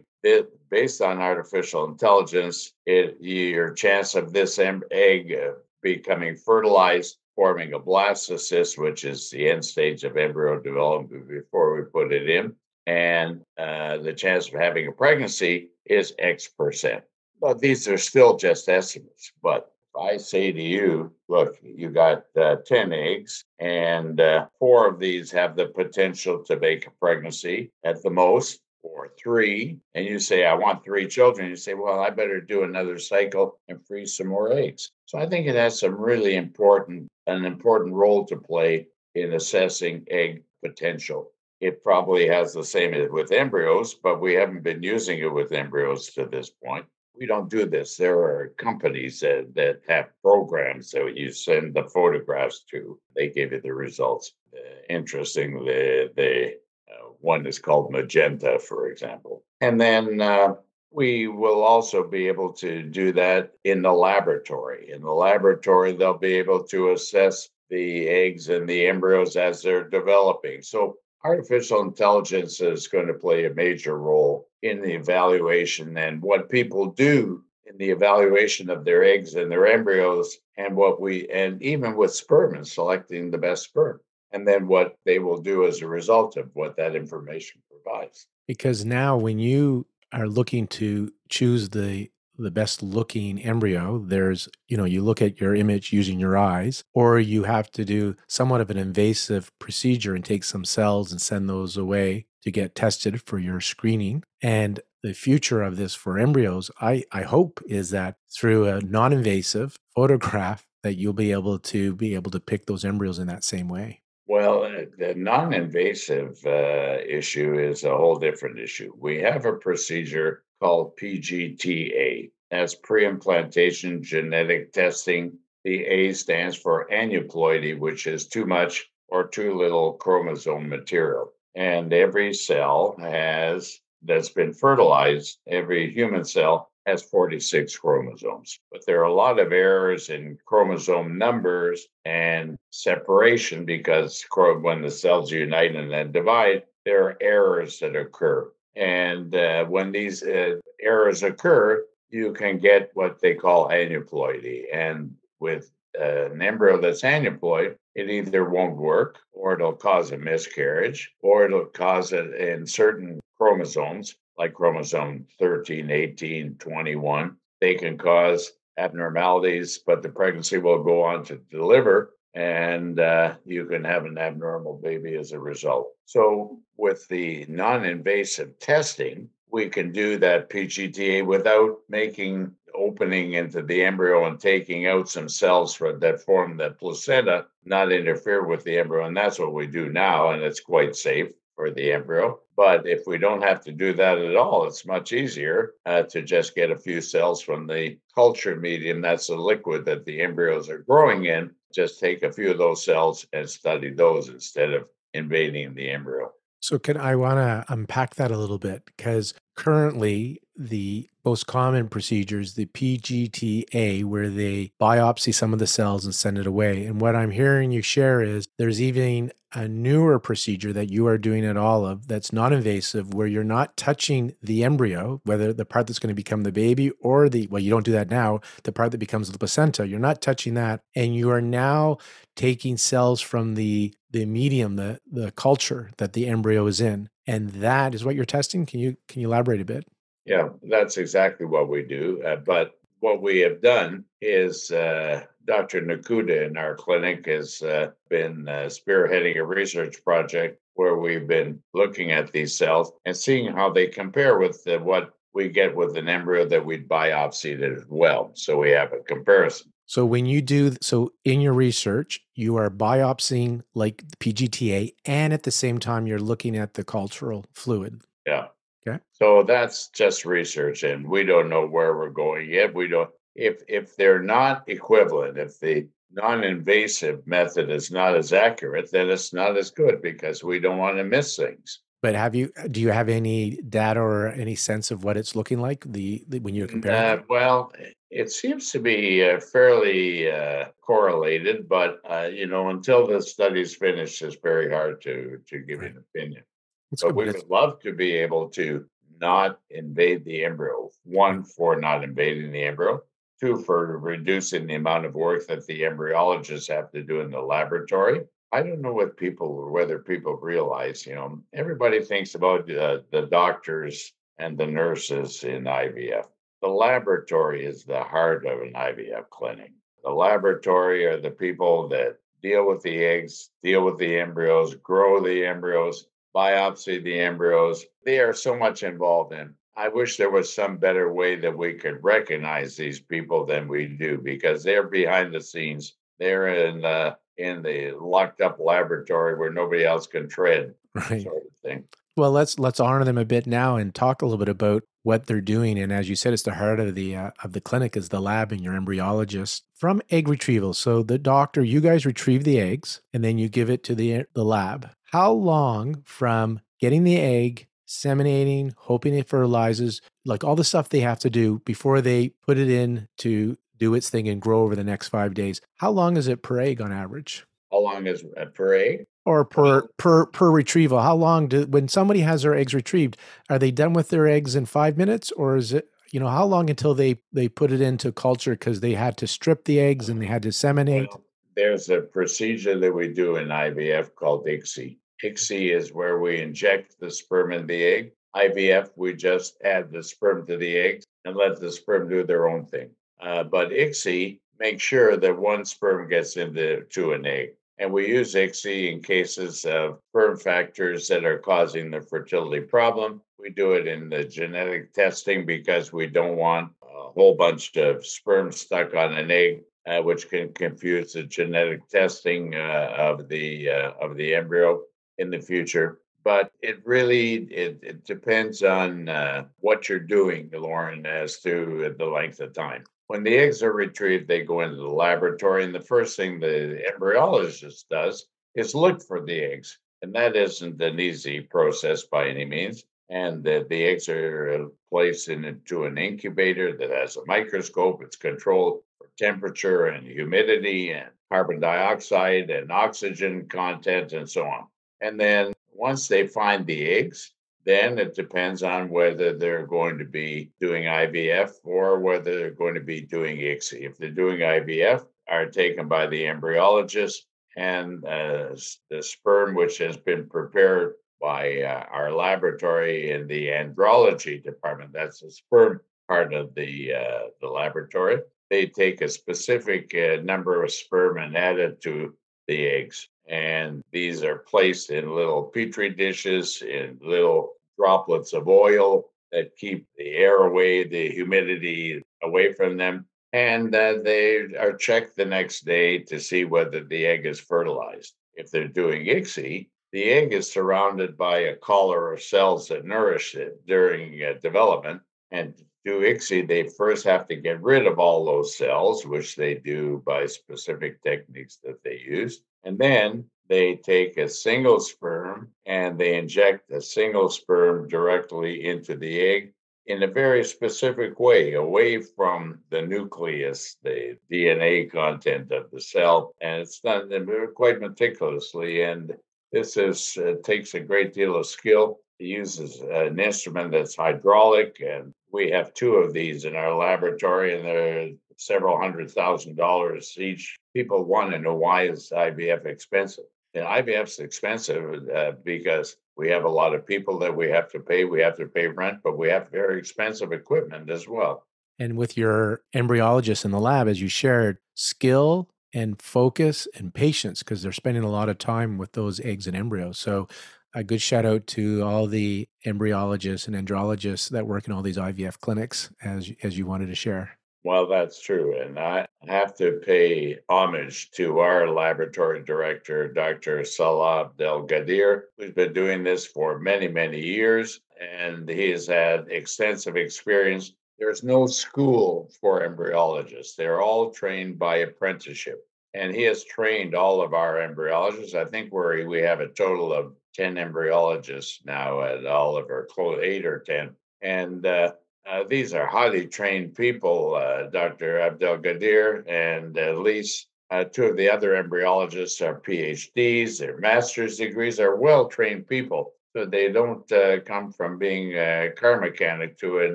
based on artificial intelligence, it, your chance of this egg uh, becoming fertilized, forming a blastocyst, which is the end stage of embryo development before we put it in. And uh, the chance of having a pregnancy is X percent. But these are still just estimates. But I say to you, look, you got uh, 10 eggs, and uh, four of these have the potential to make a pregnancy at the most, or three, and you say, I want three children, you say, well, I better do another cycle and freeze some more eggs. So I think it has some really important, an important role to play in assessing egg potential. It probably has the same with embryos, but we haven't been using it with embryos to this point. We don't do this. There are companies that, that have programs that you send the photographs to. They give you the results. Uh, interesting, the, the uh, one is called Magenta, for example. And then uh, we will also be able to do that in the laboratory. In the laboratory, they'll be able to assess the eggs and the embryos as they're developing. So artificial intelligence is going to play a major role in the evaluation and what people do in the evaluation of their eggs and their embryos and what we and even with sperm and selecting the best sperm. And then what they will do as a result of what that information provides. Because now when you are looking to choose the the best looking embryo, there's, you know, you look at your image using your eyes, or you have to do somewhat of an invasive procedure and take some cells and send those away to get tested for your screening. And the future of this for embryos, I, I hope, is that through a non invasive photograph, that you'll be able to be able to pick those embryos in that same way. Well, uh, the non invasive uh, issue is a whole different issue. We have a procedure called PGTA. That's pre implantation genetic testing. The A stands for aneuploidy, which is too much or too little chromosome material. And every cell has that's been fertilized, every human cell has 46 chromosomes. But there are a lot of errors in chromosome numbers and separation because when the cells unite and then divide, there are errors that occur. And uh, when these uh, errors occur, you can get what they call aneuploidy. And with uh, an embryo that's aneuploid, it either won't work or it'll cause a miscarriage or it'll cause it in certain chromosomes, like chromosome 13, 18, 21. They can cause abnormalities, but the pregnancy will go on to deliver and uh, you can have an abnormal baby as a result. So, with the non invasive testing, we can do that PGTA without making opening into the embryo and taking out some cells for, that form the placenta, not interfere with the embryo. And that's what we do now, and it's quite safe for the embryo. But if we don't have to do that at all, it's much easier uh, to just get a few cells from the culture medium. That's the liquid that the embryos are growing in just take a few of those cells and study those instead of invading the embryo. So, can I want to unpack that a little bit? Because currently, the most common procedures, the PGTA, where they biopsy some of the cells and send it away. And what I'm hearing you share is there's even a newer procedure that you are doing at Olive that's non invasive, where you're not touching the embryo, whether the part that's going to become the baby or the, well, you don't do that now, the part that becomes the placenta, you're not touching that. And you are now taking cells from the the medium, the the culture that the embryo is in. And that is what you're testing. Can you can you elaborate a bit? Yeah, that's exactly what we do. Uh, but what we have done is uh, Dr. Nakhuda in our clinic has uh, been uh, spearheading a research project where we've been looking at these cells and seeing how they compare with what we get with an embryo that we'd biopsied as well. So we have a comparison. So when you do so in your research, you are biopsying like PGTA and at the same time you're looking at the cultural fluid. Yeah. Okay. So that's just research, and we don't know where we're going yet. We don't if if they're not equivalent, if the non-invasive method is not as accurate, then it's not as good because we don't want to miss things. But have you do you have any data or any sense of what it's looking like the, the when you're comparing? Uh, well, it seems to be uh, fairly uh, correlated, but uh, you know, until the study's finished, it's very hard to to give right. an opinion. That's but we would love to be able to not invade the embryo. One, for not invading the embryo. Two, for reducing the amount of work that the embryologists have to do in the laboratory. I don't know what people or whether people realize, you know, everybody thinks about uh, the doctors and the nurses in IVF. The laboratory is the heart of an IVF clinic. The laboratory are the people that deal with the eggs, deal with the embryos, grow the embryos, biopsy the embryos. They are so much involved in. I wish there was some better way that we could recognize these people than we do because they're behind the scenes. They're in the in the locked up laboratory where nobody else can tread, Right. sort of thing. Well, let's let's honor them a bit now and talk a little bit about what they're doing. And as you said, it's the heart of the uh, of the clinic is the lab and your embryologist from egg retrieval. So the doctor, you guys retrieve the eggs and then you give it to the the lab. How long from getting the egg, seminating, hoping it fertilizes, like all the stuff they have to do before they put it in to do its thing and grow over the next five days? How long is it per egg on average? How long is a per egg? Or per per per retrieval how long do when somebody has their eggs retrieved are they done with their eggs in five minutes or is it you know how long until they they put it into culture because they had to strip the eggs and they had to seminate Well, there's a procedure that we do in IVF called ICSI. ICSI is where we inject the sperm in the egg. IVF, we just add the sperm to the eggs and let the sperm do their own thing. Uh, but ICSI makes sure that one sperm gets into to an egg. And we use ICSI in cases of sperm factors that are causing the fertility problem. We do it in the genetic testing because we don't want a whole bunch of sperm stuck on an egg uh, which can confuse the genetic testing uh, of the uh, of the embryo in the future. But it really it, it depends on uh, what you're doing, Lauren, as to the length of time. When the eggs are retrieved, they go into the laboratory, and the first thing the embryologist does is look for the eggs, and that isn't an easy process by any means. And the, the eggs are placed into an incubator that has a microscope. It's controlled temperature and humidity and carbon dioxide and oxygen content and so on. And then once they find the eggs, then it depends on whether they're going to be doing IVF or whether they're going to be doing ICSI. If they're doing IVF, are taken by the embryologist and uh, the sperm, which has been prepared by uh, our laboratory in the andrology department. That's the sperm part of the uh, the laboratory they take a specific uh, number of sperm and add it to the eggs. And these are placed in little petri dishes in little droplets of oil that keep the air away, the humidity away from them. And uh, they are checked the next day to see whether the egg is fertilized. If they're doing ICSI, the egg is surrounded by a collar of cells that nourish it during uh, development. And do ICSI, they first have to get rid of all those cells, which they do by specific techniques that they use. And then they take a single sperm and they inject a single sperm directly into the egg in a very specific way, away from the nucleus, the DNA content of the cell. And it's done quite meticulously. And this is uh, takes a great deal of skill. It uses an instrument that's hydraulic, and we have two of these in our laboratory, and they're several hundred thousand dollars each. People want to know why is IVF expensive? And IVF's expensive uh, because we have a lot of people that we have to pay. We have to pay rent, but we have very expensive equipment as well. And with your embryologist in the lab, as you shared, skill and focus and patience because they're spending a lot of time with those eggs and embryos. So a good shout out to all the embryologists and andrologists that work in all these IVF clinics as as you wanted to share. Well, that's true. And I have to pay homage to our laboratory director, Dr. Salah Del Gadir, who's been doing this for many, many years. And he has had extensive experience. There's no school for embryologists, they're all trained by apprenticeship. And he has trained all of our embryologists. I think we we have a total of 10 embryologists now at Oliver, close eight or 10. And uh, uh, these are highly trained people, uh, Dr. Abdel Gadir and at least uh, two of the other embryologists are PhDs, their master's degrees are well trained people. So they don't uh, come from being a car mechanic to an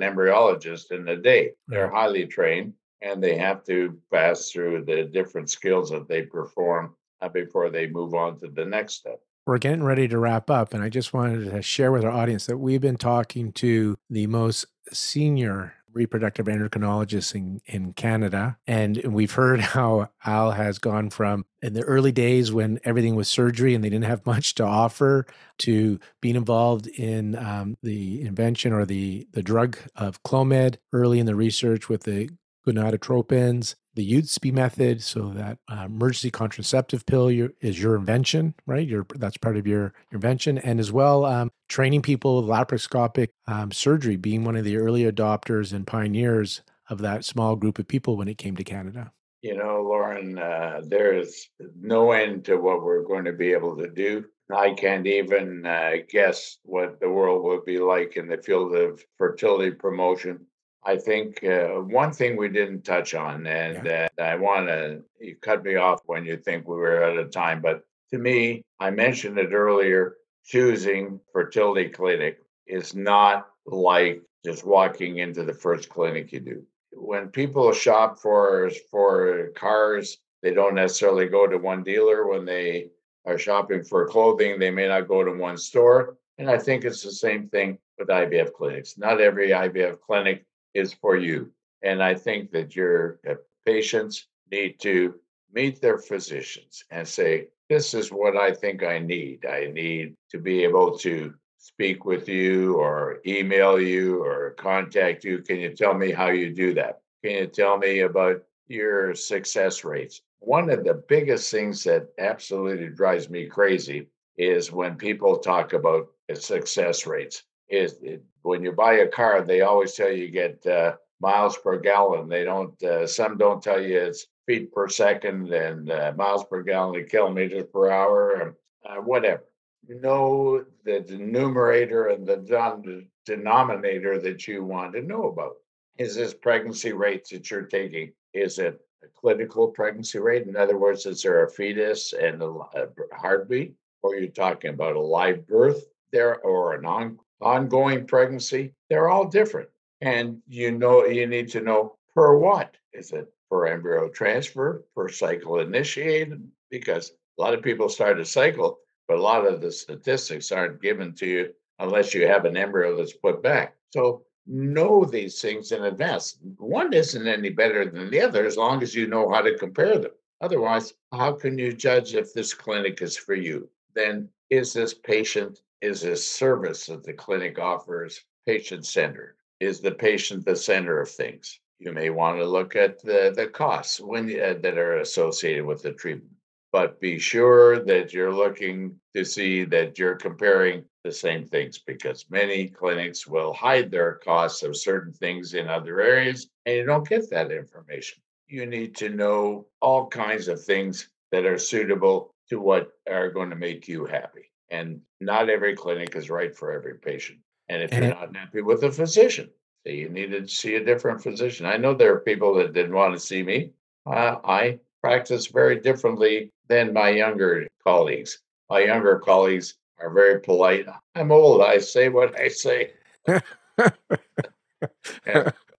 embryologist in a day. They're highly trained and they have to pass through the different skills that they perform uh, before they move on to the next step we're getting ready to wrap up, and I just wanted to share with our audience that we've been talking to the most senior reproductive endocrinologists in, in Canada. And we've heard how Al has gone from in the early days when everything was surgery and they didn't have much to offer to being involved in um, the invention or the, the drug of Clomid early in the research with the gonadotropins, the Yuzpe method, so that uh, emergency contraceptive pill your, is your invention, right? Your that's part of your, your invention, and as well um, training people with laparoscopic um, surgery, being one of the early adopters and pioneers of that small group of people when it came to Canada. You know, Lauren, uh, there is no end to what we're going to be able to do. I can't even uh, guess what the world will be like in the field of fertility promotion I think uh, one thing we didn't touch on, and yeah. uh, I want to, you cut me off when you think we were out of time, but to me, I mentioned it earlier, choosing fertility clinic is not like just walking into the first clinic you do. When people shop for for cars, they don't necessarily go to one dealer. When they are shopping for clothing, they may not go to one store. And I think it's the same thing with IVF clinics. Not every IVF clinic is for you. And I think that your uh, patients need to meet their physicians and say, This is what I think I need. I need to be able to speak with you or email you or contact you. Can you tell me how you do that? Can you tell me about your success rates? One of the biggest things that absolutely drives me crazy is when people talk about success rates is it, when you buy a car, they always tell you, get uh, miles per gallon. They don't. Uh, some don't tell you it's feet per second and uh, miles per gallon and kilometers per hour, and, uh, whatever. Know the numerator and the denominator that you want to know about. Is this pregnancy rate that you're taking? Is it a clinical pregnancy rate? In other words, is there a fetus and a, a heartbeat? Or are you talking about a live birth there or an on ongoing pregnancy, they're all different. And you know, you need to know per what? Is it per embryo transfer, per cycle initiated? Because a lot of people start a cycle, but a lot of the statistics aren't given to you unless you have an embryo that's put back. So know these things in advance. One isn't any better than the other as long as you know how to compare them. Otherwise, how can you judge if this clinic is for you? Then is this patient is a service that the clinic offers patient centered? Is the patient the center of things? You may want to look at the, the costs when, uh, that are associated with the treatment, but be sure that you're looking to see that you're comparing the same things because many clinics will hide their costs of certain things in other areas and you don't get that information. You need to know all kinds of things that are suitable to what are going to make you happy. And not every clinic is right for every patient. And if you're not happy with a physician, so you need to see a different physician. I know there are people that didn't want to see me. Uh, I practice very differently than my younger colleagues. My younger colleagues are very polite. I'm old. I say what I say. and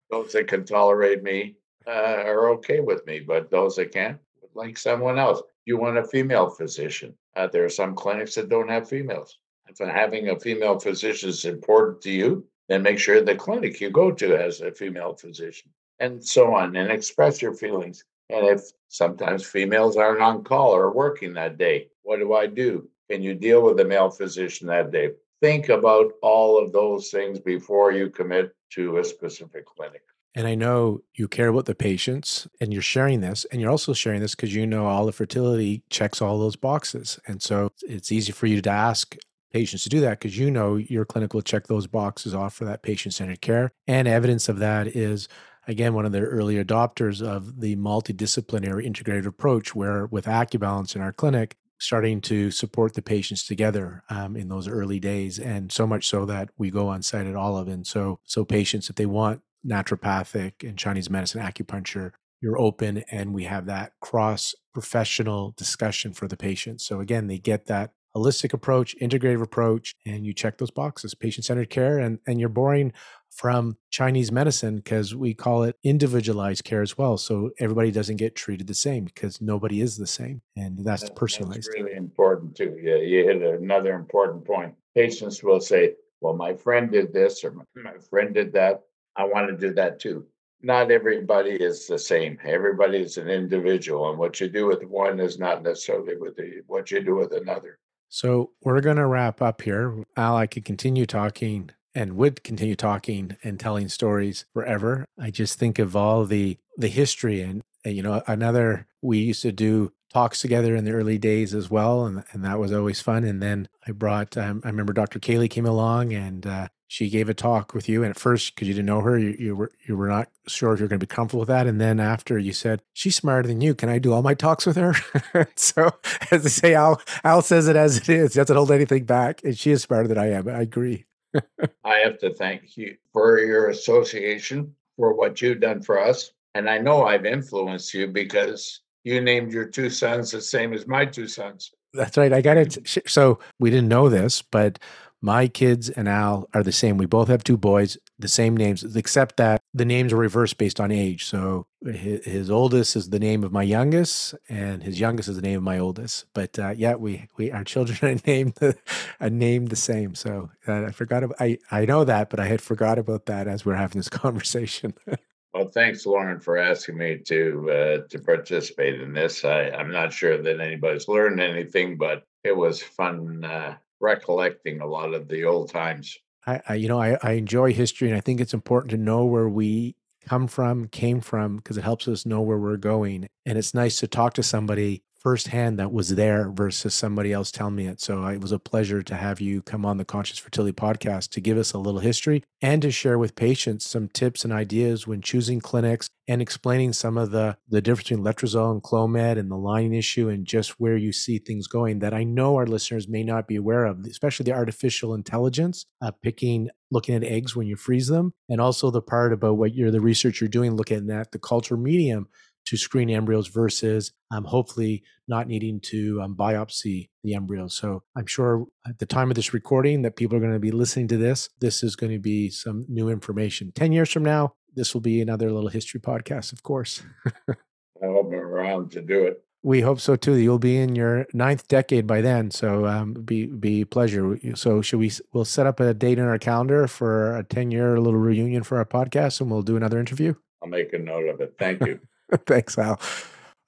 those that can tolerate me uh, are okay with me, but those that can't, like someone else. You want a female physician. Uh, there are some clinics that don't have females. If having a female physician is important to you, then make sure the clinic you go to has a female physician, and so on, and express your feelings. And if sometimes females aren't on call or working that day, what do I do? Can you deal with a male physician that day? Think about all of those things before you commit to a specific clinic. And I know you care about the patients and you're sharing this. And you're also sharing this because you know all the fertility checks all those boxes. And so it's easy for you to ask patients to do that because you know your clinic will check those boxes off for that patient centered care. And evidence of that is, again, one of the early adopters of the multidisciplinary integrated approach, where with Acubalance in our clinic, starting to support the patients together um, in those early days and so much so that we go on site at Olive and so so patients if they want naturopathic and Chinese medicine, acupuncture, you're open and we have that cross professional discussion for the patient. So again, they get that holistic approach, integrative approach, and you check those boxes, patient-centered care, and, and you're boring from Chinese medicine because we call it individualized care as well. So everybody doesn't get treated the same because nobody is the same. And that's personalized. That's really important too. Yeah, you hit another important point. Patients will say, well, my friend did this or my friend did that. I want to do that too. Not everybody is the same. Everybody is an individual, and what you do with one is not necessarily with the, what you do with another. So we're going to wrap up here. Al, I could continue talking and would continue talking and telling stories forever. I just think of all the the history and you know another we used to do talks together in the early days as well and, and that was always fun and then i brought um, i remember dr kaylee came along and uh, she gave a talk with you and at first because you didn't know her you, you were you were not sure if you're going to be comfortable with that and then after you said she's smarter than you. Can i do all my talks with her? So as they say al al says it as it is. Doesn't hold anything back and she is smarter than i am. I agree. I have to thank you for your association for what you've done for us and i know i've influenced you because you named your two sons the same as my two sons. That's right. I got it so we didn't know this but my kids and Al are the same. We both have two boys, the same names, except that the names are reversed based on age. So his, his oldest is the name of my youngest, and his youngest is the name of my oldest. But uh, yeah, we we our children are named the, are named the same. So uh, I forgot. About, I I know that, but I had forgot about that as we are having this conversation. Well, thanks, Lauren, for asking me to uh, to participate in this. I, I'm not sure that anybody's learned anything, but it was fun uh, recollecting a lot of the old times. I, I you know, I, I enjoy history, and I think it's important to know where we come from, came from, because it helps us know where we're going. And it's nice to talk to somebody firsthand that was there versus somebody else telling me it. So it was a pleasure to have you come on the Conscious Fertility podcast to give us a little history and to share with patients some tips and ideas when choosing clinics and explaining some of the, the difference between letrozole and Clomid and the line issue and just where you see things going that I know our listeners may not be aware of, especially the artificial intelligence, uh, picking, looking at eggs when you freeze them, and also the part about what you're the research you're doing, looking at the culture medium to screen embryos versus um, hopefully not needing to um, biopsy the embryos. So I'm sure at the time of this recording that people are going to be listening to this, this is going to be some new information. 10 years from now, this will be another little history podcast, of course. I hope I'm around to do it. We hope so too. You'll be in your ninth decade by then, so um, be be pleasure. So should we? We'll set up a date in our calendar for a ten year little reunion for our podcast, and we'll do another interview. I'll make a note of it. Thank you. Thanks, Al.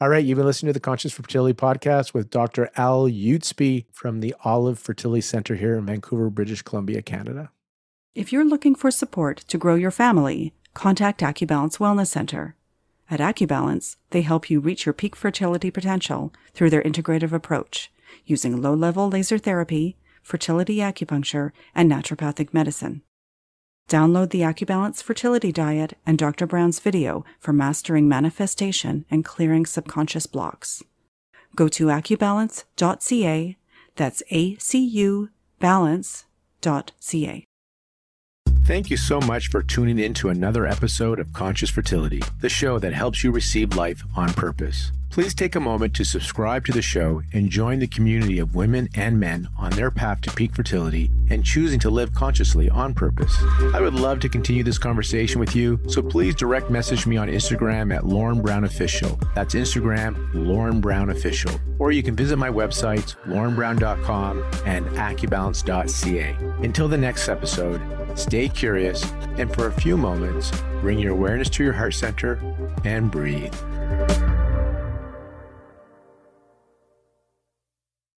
All right, you've been listening to the Conscious Fertility podcast with Dr. Al Yuzpe from the Olive Fertility Center here in Vancouver, British Columbia, Canada. If you're looking for support to grow your family, contact Acubalance Wellness Center. At Acubalance, they help you reach your peak fertility potential through their integrative approach, using low level laser therapy, fertility acupuncture, and naturopathic medicine. Download the Acubalance Fertility Diet and Dr. Brown's video for mastering manifestation and clearing subconscious blocks. Go to acubalance.ca, that's A C U balance.ca. Thank you so much for tuning in to another episode of Conscious Fertility, the show that helps you receive life on purpose. Please take a moment to subscribe to the show and join the community of women and men on their path to peak fertility and choosing to live consciously on purpose. I would love to continue this conversation with you, so please direct message me on Instagram at Lauren Brown Official. That's Instagram, Lauren Brown Official. Or you can visit my websites, laurenbrown.com and acubalance.ca. Until the next episode, stay curious and for a few moments, bring your awareness to your heart center and breathe.